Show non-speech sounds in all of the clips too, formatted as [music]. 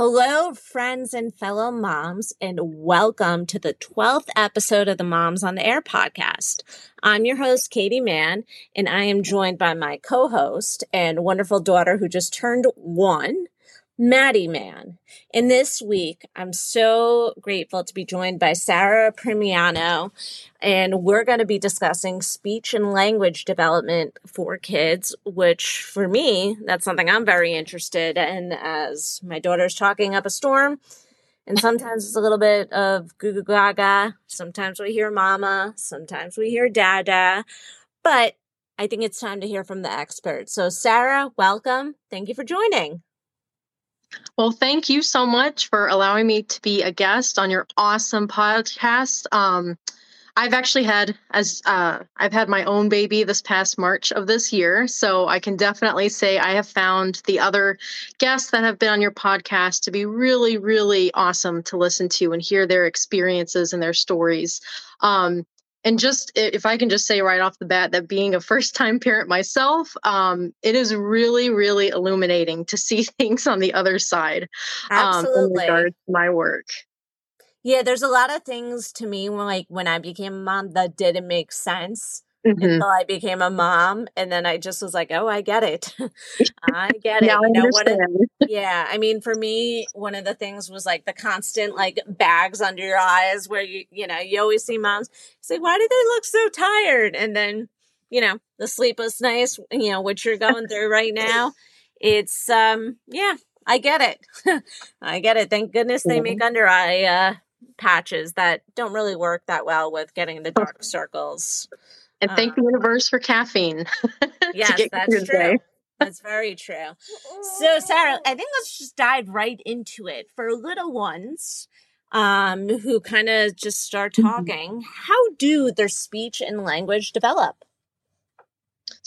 Hello, friends and fellow moms, and welcome to the 12th episode of the Moms on the Air podcast. I'm your host, Katie Mahon, and I am joined by my co host and wonderful daughter who just turned one, Maddie Mahon. And this week, I'm so grateful to be joined by Sarah Primiano, and we're going to be discussing speech and language development for kids, which for me, that's something I'm very interested in as my daughter's talking up a storm. And sometimes it's a little bit of goo gaga. Sometimes we hear mama. Sometimes we hear dada. But I think it's time to hear from the experts. So, Sarah, welcome. Thank you for joining. Well, thank you so much for allowing me to be a guest on your awesome podcast. Um, I've actually had as uh, I've had my own baby this past March of this year, so I can definitely say I have found the other guests that have been on your podcast to be really, really awesome to listen to and hear their experiences and their stories. Um, and just if I can just say right off the bat that being a first time parent myself, um, it is really, really illuminating to see [laughs] things on the other side Absolutely. Um, in regards to my work. Yeah, there's a lot of things to me when, like when I became a mom that didn't make sense mm-hmm. until I became a mom, and then I just was like, "Oh, I get it, [laughs] [laughs] I get it." yeah, you know, what? [laughs] yeah, I mean, for me, one of the things was like the constant like bags under your eyes, where you you know you always see moms say, "Why do they look so tired?" And then you know the sleepless nights, you know, what you're going through right now. It's um, yeah, I get it. I get it. Thank goodness they make under eye uh, patches that don't really work that well with getting the dark circles. And thank um, the universe for caffeine. [laughs] yes, that's true. That's very true. So, Sarah, I think let's just dive right into it. For little ones um, who kind of just start mm-hmm. talking, mm-hmm. how do their speech and language develop?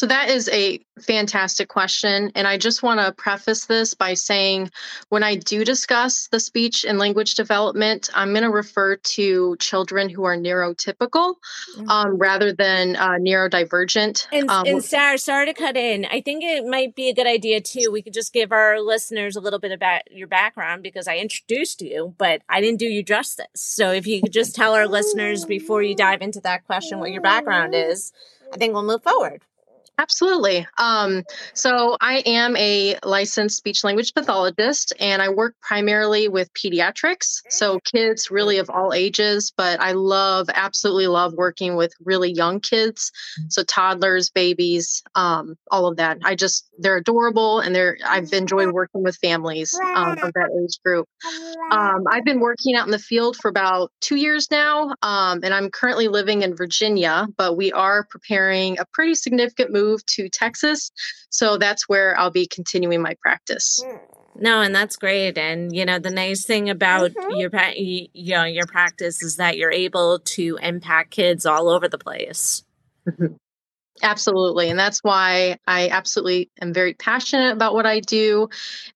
So that is a fantastic question. And I just want to preface this by saying when I do discuss the speech and language development, I'm going to refer to children who are neurotypical mm-hmm. um, rather than uh, neurodivergent. And, um, and Sarah, sorry to cut in. I think it might be a good idea too. We could just give our listeners a little bit about your background because I introduced you, but I didn't do you justice. So if you could just tell our listeners before you dive into that question what your background is, I think we'll move forward. Absolutely. Um, so I am a licensed speech language pathologist and I work primarily with pediatrics. So kids really of all ages, but I love, absolutely love working with really young kids. So toddlers, babies, um, all of that. I just, they're adorable and they're, I've enjoyed working with families um, of that age group. Um, I've been working out in the field for about two years now um, and I'm currently living in Virginia, but we are preparing a pretty significant move move to Texas. So that's where I'll be continuing my practice. No, and that's great. And you know, the nice thing about mm-hmm. your you know your practice is that you're able to impact kids all over the place. Mm-hmm. [laughs] Absolutely. And that's why I absolutely am very passionate about what I do.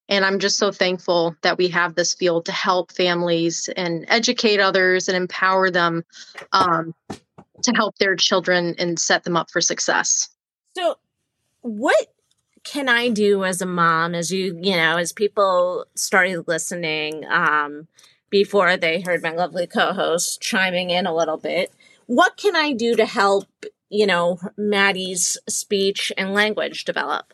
And I'm just so thankful that we have this field to help families and educate others and empower them um, to help their children and set them up for success. So, what can I do as a mom, as you, you know, as people started listening um, before they heard my lovely co host chiming in a little bit? What can I do to help, you know, Maddie's speech and language develop?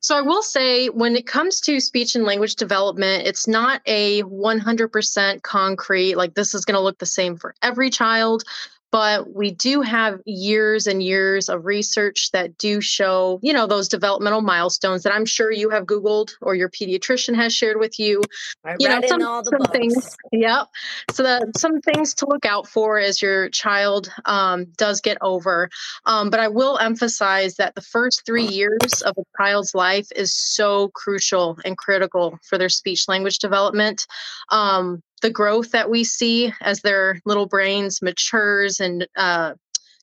So I will say, when it comes to speech and language development, it's not a 100% concrete, like this is going to look the same for every child but we do have years and years of research that do show you know those developmental milestones that i'm sure you have googled or your pediatrician has shared with you. I you know some, some things yep. So the, some things to look out for as your child um, does get over. Um, but i will emphasize that the first three years of a child's life is so crucial and critical for their speech language development. Um, the growth that we see as their little brains matures and uh,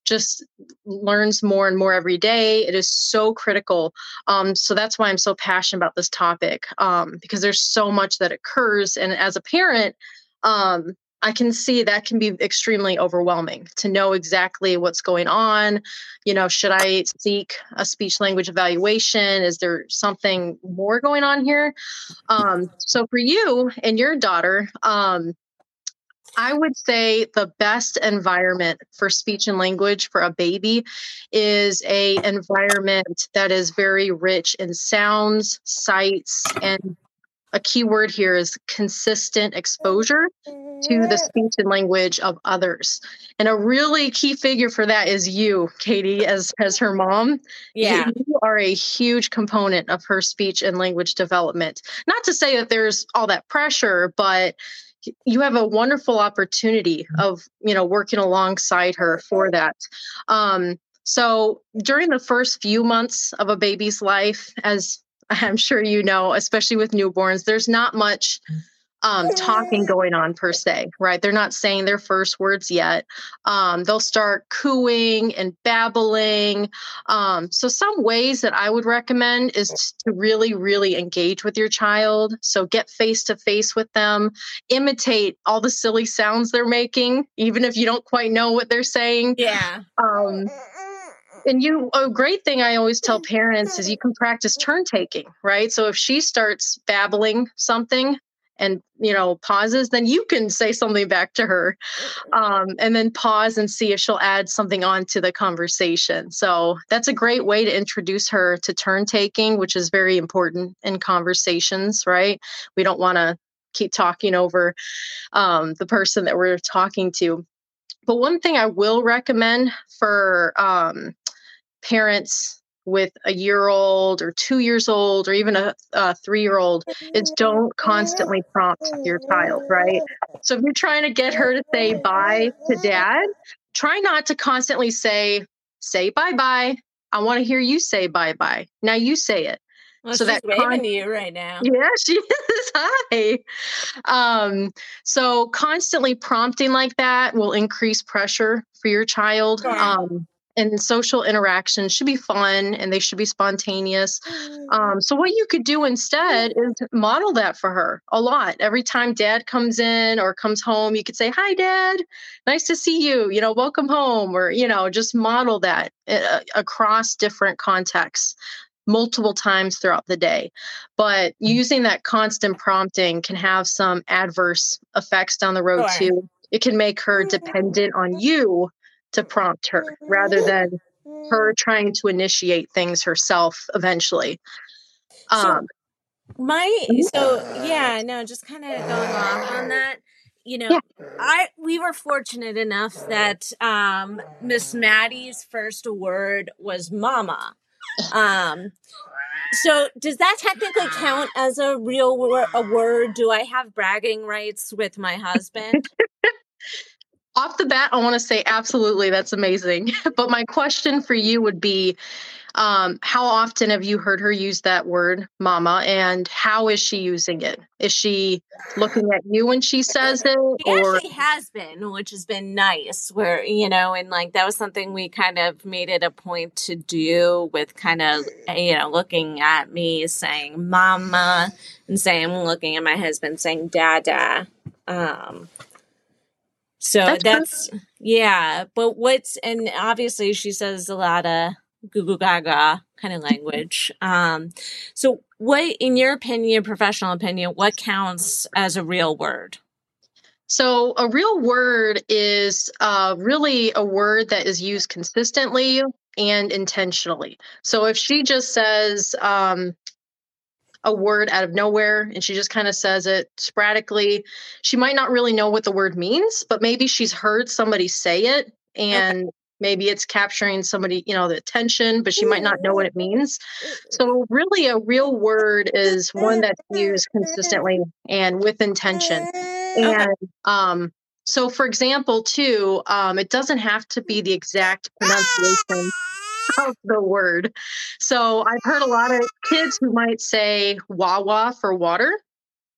just learns more and more every day. It is so critical. Um, so that's why I'm so passionate about this topic um, because there's so much that occurs. And as a parent, um, I can see that can be extremely overwhelming to know exactly what's going on. You know, should I seek a speech language evaluation? Is there something more going on here? Um, so, for you and your daughter, um, I would say the best environment for speech and language for a baby is a environment that is very rich in sounds, sights, and a key word here is consistent exposure to the speech and language of others. And a really key figure for that is you, Katie, as as her mom. Yeah. You are a huge component of her speech and language development. Not to say that there's all that pressure, but you have a wonderful opportunity of, you know, working alongside her for that. Um, so during the first few months of a baby's life, as I'm sure you know, especially with newborns, there's not much um, talking going on per se, right? They're not saying their first words yet. Um, they'll start cooing and babbling. Um, so, some ways that I would recommend is to really, really engage with your child. So, get face to face with them, imitate all the silly sounds they're making, even if you don't quite know what they're saying. Yeah. And you a great thing i always tell parents is you can practice turn taking right? So if she starts babbling something and you know pauses then you can say something back to her um, and then pause and see if she'll add something on to the conversation. So that's a great way to introduce her to turn taking which is very important in conversations right? We don't want to keep talking over um, the person that we're talking to. But one thing i will recommend for um, parents with a year old or two years old or even a, a three year old is don't constantly prompt your child, right? So if you're trying to get her to say bye to dad, try not to constantly say, say bye bye. I want to hear you say bye bye. Now you say it. Well, so that waving con- to you right now. Yeah, [laughs] she is. Hi. Um, so constantly prompting like that will increase pressure for your child. Um, and social interactions should be fun and they should be spontaneous. Um, so, what you could do instead is model that for her a lot. Every time dad comes in or comes home, you could say, Hi, dad, nice to see you, you know, welcome home, or, you know, just model that uh, across different contexts multiple times throughout the day. But mm. using that constant prompting can have some adverse effects down the road, sure. too. It can make her dependent on you to prompt her rather than her trying to initiate things herself eventually. Um, so my so yeah, no, just kind of going off on that. You know, yeah. I we were fortunate enough that um Miss Maddie's first word was mama. Um so does that technically count as a real wor- a word? Do I have bragging rights with my husband? Off the bat, I want to say absolutely, that's amazing. [laughs] but my question for you would be um, how often have you heard her use that word, mama, and how is she using it? Is she looking at you when she says it? Or she has been, which has been nice. Where you know, and like that was something we kind of made it a point to do with kind of you know looking at me saying mama and saying looking at my husband saying dada. Um, so that's, that's yeah. But what's and obviously she says a lot of goo goo gaga kind of language. Um, so what, in your opinion, professional opinion, what counts as a real word? So, a real word is uh, really a word that is used consistently and intentionally. So, if she just says, um, a word out of nowhere and she just kind of says it sporadically. She might not really know what the word means, but maybe she's heard somebody say it and okay. maybe it's capturing somebody, you know, the attention, but she might not know what it means. So, really, a real word is one that's used consistently and with intention. And, um, so, for example, too, um, it doesn't have to be the exact pronunciation of the word. So I've heard a lot of kids who might say wawa for water.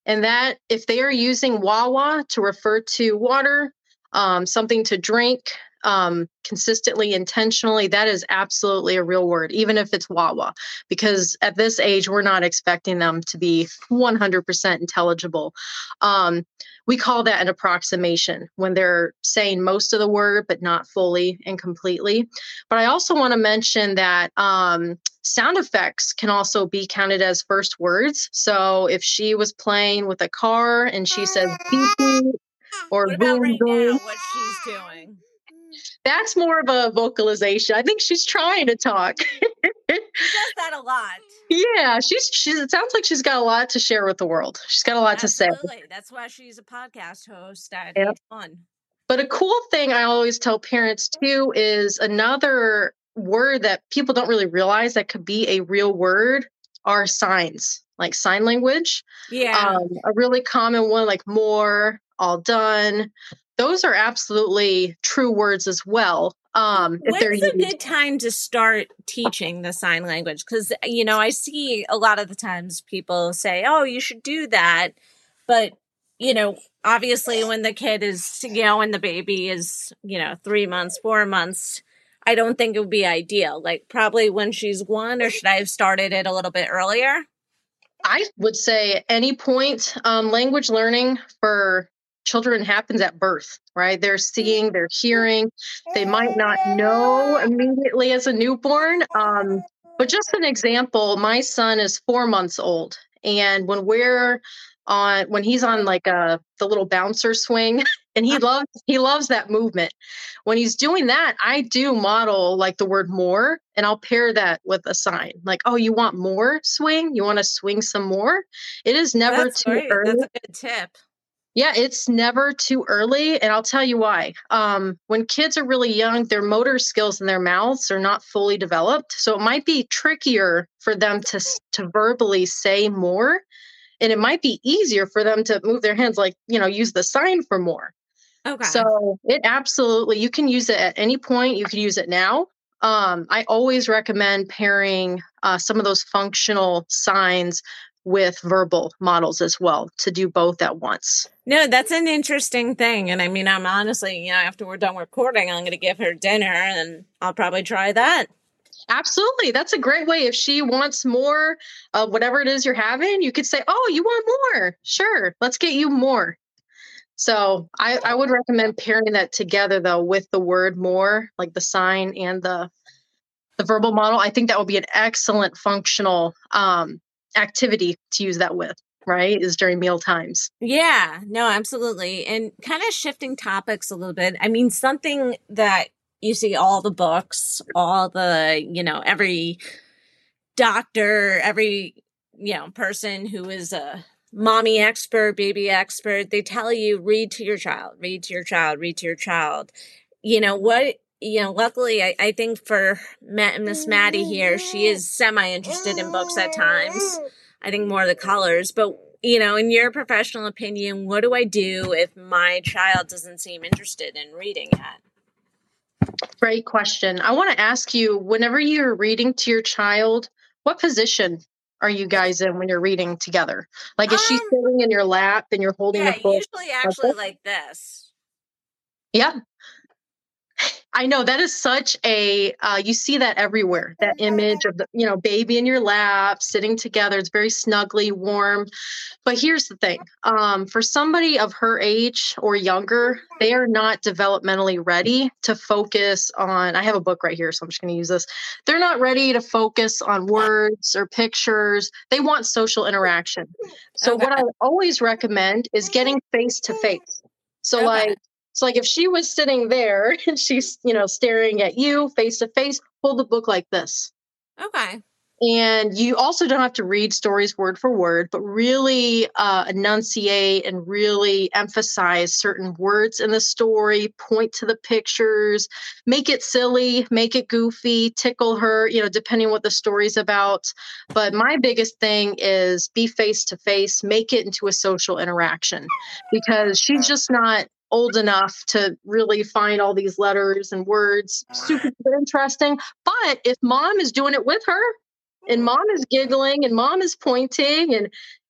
And that, if they are using wawa to refer to water, um, something to drink um, consistently, intentionally, that is absolutely a real word, even if it's wawa. Because at this age, we're not expecting them to be 100% intelligible. Um, we call that an approximation when they're saying most of the word, but not fully and completely. But I also want to mention that um, sound effects can also be counted as first words. So if she was playing with a car and she said beep, beep [laughs] or what boom, right boom, now, what she's doing? That's more of a vocalization. I think she's trying to talk. She does that a lot. [laughs] yeah, she's she's it sounds like she's got a lot to share with the world. She's got a lot Absolutely. to say. That's why she's a podcast host at Yep. one. But a cool thing I always tell parents too is another word that people don't really realize that could be a real word are signs, like sign language. Yeah. Um, a really common one like more, all done. Those are absolutely true words as well. Um, if When's a good time to start teaching the sign language? Because you know, I see a lot of the times people say, "Oh, you should do that," but you know, obviously, when the kid is, you know, when the baby is, you know, three months, four months, I don't think it would be ideal. Like probably when she's one, or should I have started it a little bit earlier? I would say at any point, um, language learning for children happens at birth, right? They're seeing, they're hearing. They might not know immediately as a newborn. Um, but just an example, my son is four months old. And when we're on, when he's on like a, the little bouncer swing, [laughs] and he loves, he loves that movement. When he's doing that, I do model like the word more, and I'll pair that with a sign like, oh, you want more swing? You want to swing some more? It is never That's too great. early. That's a good tip. Yeah, it's never too early. And I'll tell you why. Um, when kids are really young, their motor skills in their mouths are not fully developed. So it might be trickier for them to, to verbally say more. And it might be easier for them to move their hands, like, you know, use the sign for more. Okay. So it absolutely, you can use it at any point. You can use it now. Um, I always recommend pairing uh, some of those functional signs with verbal models as well to do both at once. No, that's an interesting thing. And I mean, I'm honestly, you know, after we're done recording, I'm going to give her dinner and I'll probably try that. Absolutely. That's a great way. If she wants more of whatever it is you're having, you could say, Oh, you want more? Sure. Let's get you more. So I, I would recommend pairing that together though with the word more, like the sign and the the verbal model. I think that would be an excellent functional um, activity to use that with, right? Is during meal times. Yeah, no, absolutely. And kind of shifting topics a little bit. I mean, something that you see all the books, all the, you know, every doctor, every, you know, person who is a mommy expert, baby expert, they tell you read to your child, read to your child, read to your child. You know, what, you know, luckily, I, I think for Miss Maddie here, she is semi interested in books at times. I think more the colors, but you know, in your professional opinion, what do I do if my child doesn't seem interested in reading yet? Great question. I want to ask you whenever you're reading to your child, what position are you guys in when you're reading together? Like, is she Um, sitting in your lap and you're holding Yeah, the book? usually actually like this. Yeah. I know that is such a uh, you see that everywhere. That image of the you know baby in your lap sitting together. It's very snugly warm. But here's the thing: um, for somebody of her age or younger, they are not developmentally ready to focus on. I have a book right here, so I'm just going to use this. They're not ready to focus on words or pictures. They want social interaction. So what I always recommend is getting face to face. So Okay. like so like if she was sitting there [laughs] and she's, you know, staring at you face to face, hold the book like this. Okay. And you also don't have to read stories word for word, but really uh, enunciate and really emphasize certain words in the story, point to the pictures, make it silly, make it goofy, tickle her, you know, depending what the story's about. But my biggest thing is be face to face, make it into a social interaction because she's just not old enough to really find all these letters and words. Super [sighs] interesting. But if mom is doing it with her, and mm. mom is giggling and mom is pointing and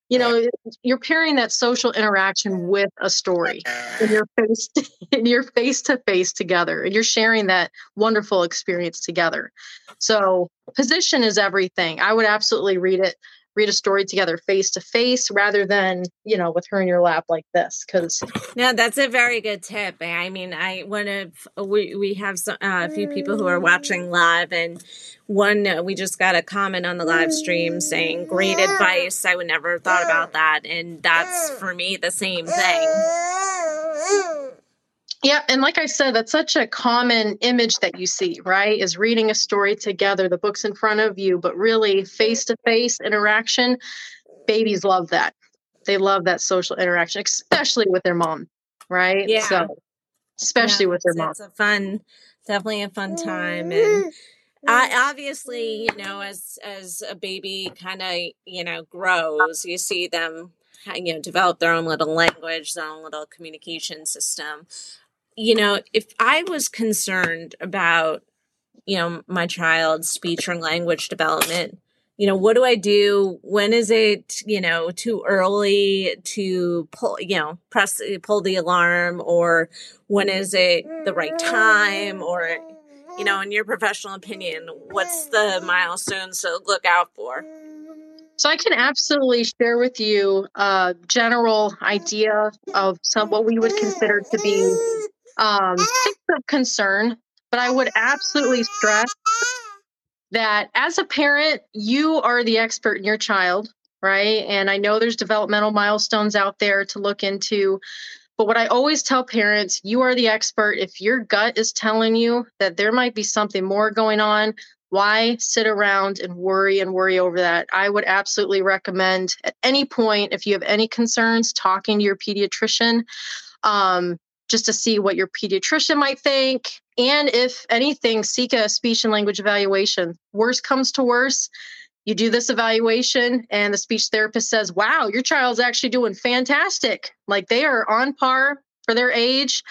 you know you're pairing that social interaction with a story and you're face [laughs] and you're face to face together and you're sharing that wonderful experience together. So position is everything. I would absolutely read it read a story together face to face rather than you know with her in your lap like this because no that's a very good tip eh, i mean i one of uh, we, we have some, uh, a few people who are mm. watching live and one uh, we just got a comment on the live stream saying great mm. advice i would never have thought about that and that's mm. for me the same thing [laughs] yeah, and like I said, that's such a common image that you see, right? Is reading a story together, the book's in front of you, but really face to face interaction. Babies love that. They love that social interaction, especially with their mom, right? Yeah. So, especially yeah, with their mom. It's a fun, definitely a fun time. And mm-hmm. I, mm-hmm. obviously, you know, as as a baby kind of, you know, grows, you see them you know develop their own little language their own little communication system you know, if I was concerned about, you know, my child's speech or language development, you know, what do I do? When is it, you know, too early to pull, you know, press, pull the alarm or when is it the right time or, you know, in your professional opinion, what's the milestones to look out for? So I can absolutely share with you a general idea of some what we would consider to be um, [laughs] of concern, but I would absolutely stress that as a parent, you are the expert in your child, right? And I know there's developmental milestones out there to look into. But what I always tell parents, you are the expert. If your gut is telling you that there might be something more going on, why sit around and worry and worry over that? I would absolutely recommend at any point, if you have any concerns, talking to your pediatrician. Um, just to see what your pediatrician might think. And if anything, seek a speech and language evaluation. Worst comes to worst, you do this evaluation, and the speech therapist says, Wow, your child's actually doing fantastic. Like they are on par for their age.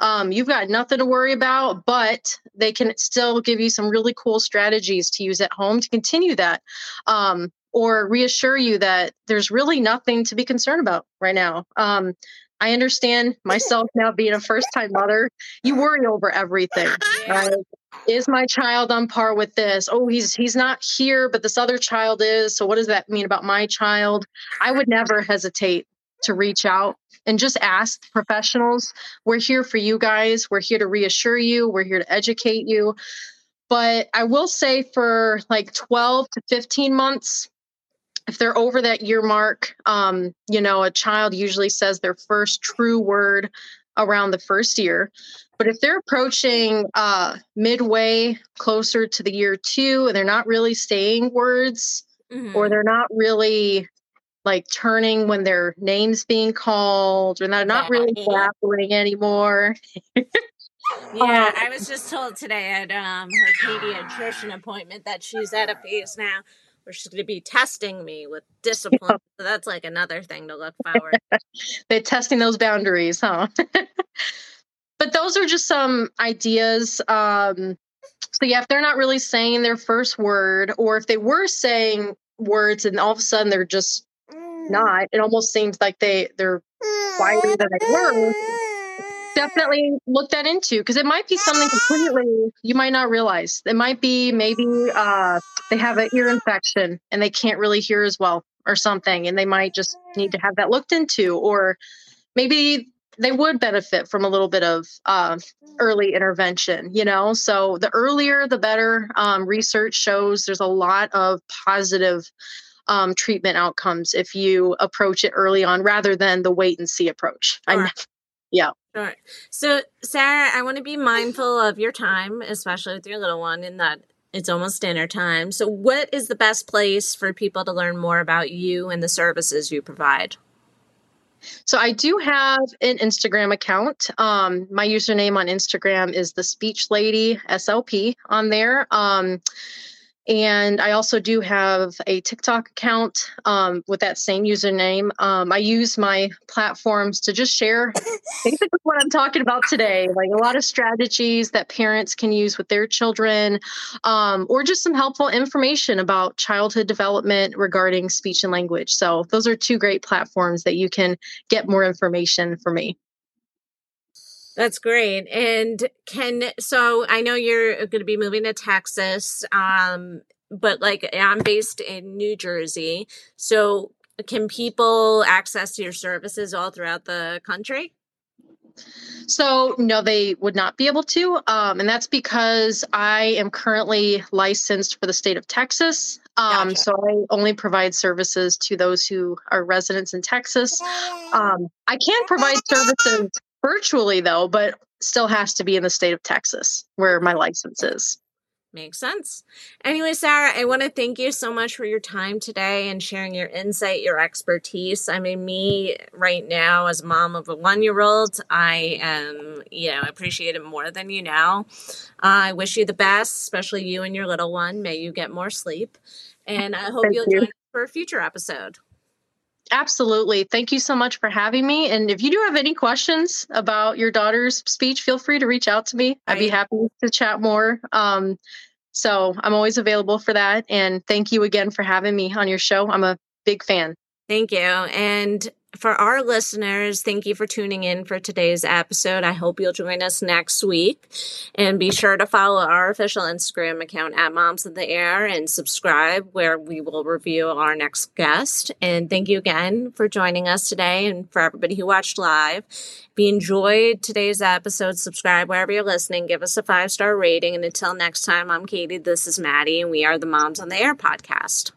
Um, you've got nothing to worry about, but they can still give you some really cool strategies to use at home to continue that. Um, or reassure you that there's really nothing to be concerned about right now. Um, I understand myself now being a first time mother. You worry over everything. Right? Is my child on par with this? Oh, he's he's not here, but this other child is. So what does that mean about my child? I would never hesitate to reach out and just ask professionals. We're here for you guys. We're here to reassure you. We're here to educate you. But I will say for like 12 to 15 months, if they're over that year mark, um, you know, a child usually says their first true word around the first year. But if they're approaching uh, midway closer to the year two and they're not really saying words mm-hmm. or they're not really like turning when their name's being called or they're not really babbling anymore. [laughs] yeah, um, I was just told today at um, her pediatrician appointment that she's at a phase now or she's going to be testing me with [laughs] discipline. So that's like another thing to look forward. [laughs] They're testing those boundaries, huh? [laughs] but those are just some ideas. Um, so yeah, if they're not really saying their first word, or if they were saying words and all of a sudden they're just not, it almost seems like they they're quieter than they were definitely look that into because it might be something completely you might not realize. It might be maybe uh, they have an ear infection and they can't really hear as well or something, and they might just need to have that looked into, or maybe they would benefit from a little bit of uh, early intervention, you know? So the earlier, the better. Um, research shows there's a lot of positive um, treatment outcomes if you approach it early on rather than the wait and see approach. I, yeah. Sure. So, Sarah, I want to be mindful of your time, especially with your little one, in that it's almost dinner time. So, what is the best place for people to learn more about you and the services you provide? So I do have an Instagram account. Um, my username on Instagram is the Speech Lady SLP on there. Um, and I also do have a TikTok account um, with that same username. Um, I use my platforms to just share [laughs] basically what I'm talking about today, like a lot of strategies that parents can use with their children, um, or just some helpful information about childhood development regarding speech and language. So, those are two great platforms that you can get more information for me. That's great. And can so I know you're going to be moving to Texas. Um but like I'm based in New Jersey. So can people access your services all throughout the country? So, no, they would not be able to. Um, and that's because I am currently licensed for the state of Texas. Um, gotcha. So, I only provide services to those who are residents in Texas. Um, I can provide services virtually, though, but still has to be in the state of Texas where my license is. Makes sense. Anyway, Sarah, I want to thank you so much for your time today and sharing your insight, your expertise. I mean, me right now, as a mom of a one year old, I am, you know, appreciate it more than you know. Uh, I wish you the best, especially you and your little one. May you get more sleep. And I hope thank you'll you. join us for a future episode. Absolutely. Thank you so much for having me. And if you do have any questions about your daughter's speech, feel free to reach out to me. I'd be happy to chat more. Um, so I'm always available for that. And thank you again for having me on your show. I'm a big fan. Thank you. And for our listeners, thank you for tuning in for today's episode. I hope you'll join us next week. And be sure to follow our official Instagram account at Moms on the Air and subscribe where we will review our next guest. And thank you again for joining us today and for everybody who watched live. If you enjoyed today's episode, subscribe wherever you're listening, give us a five star rating. And until next time, I'm Katie, this is Maddie, and we are the Moms on the Air podcast.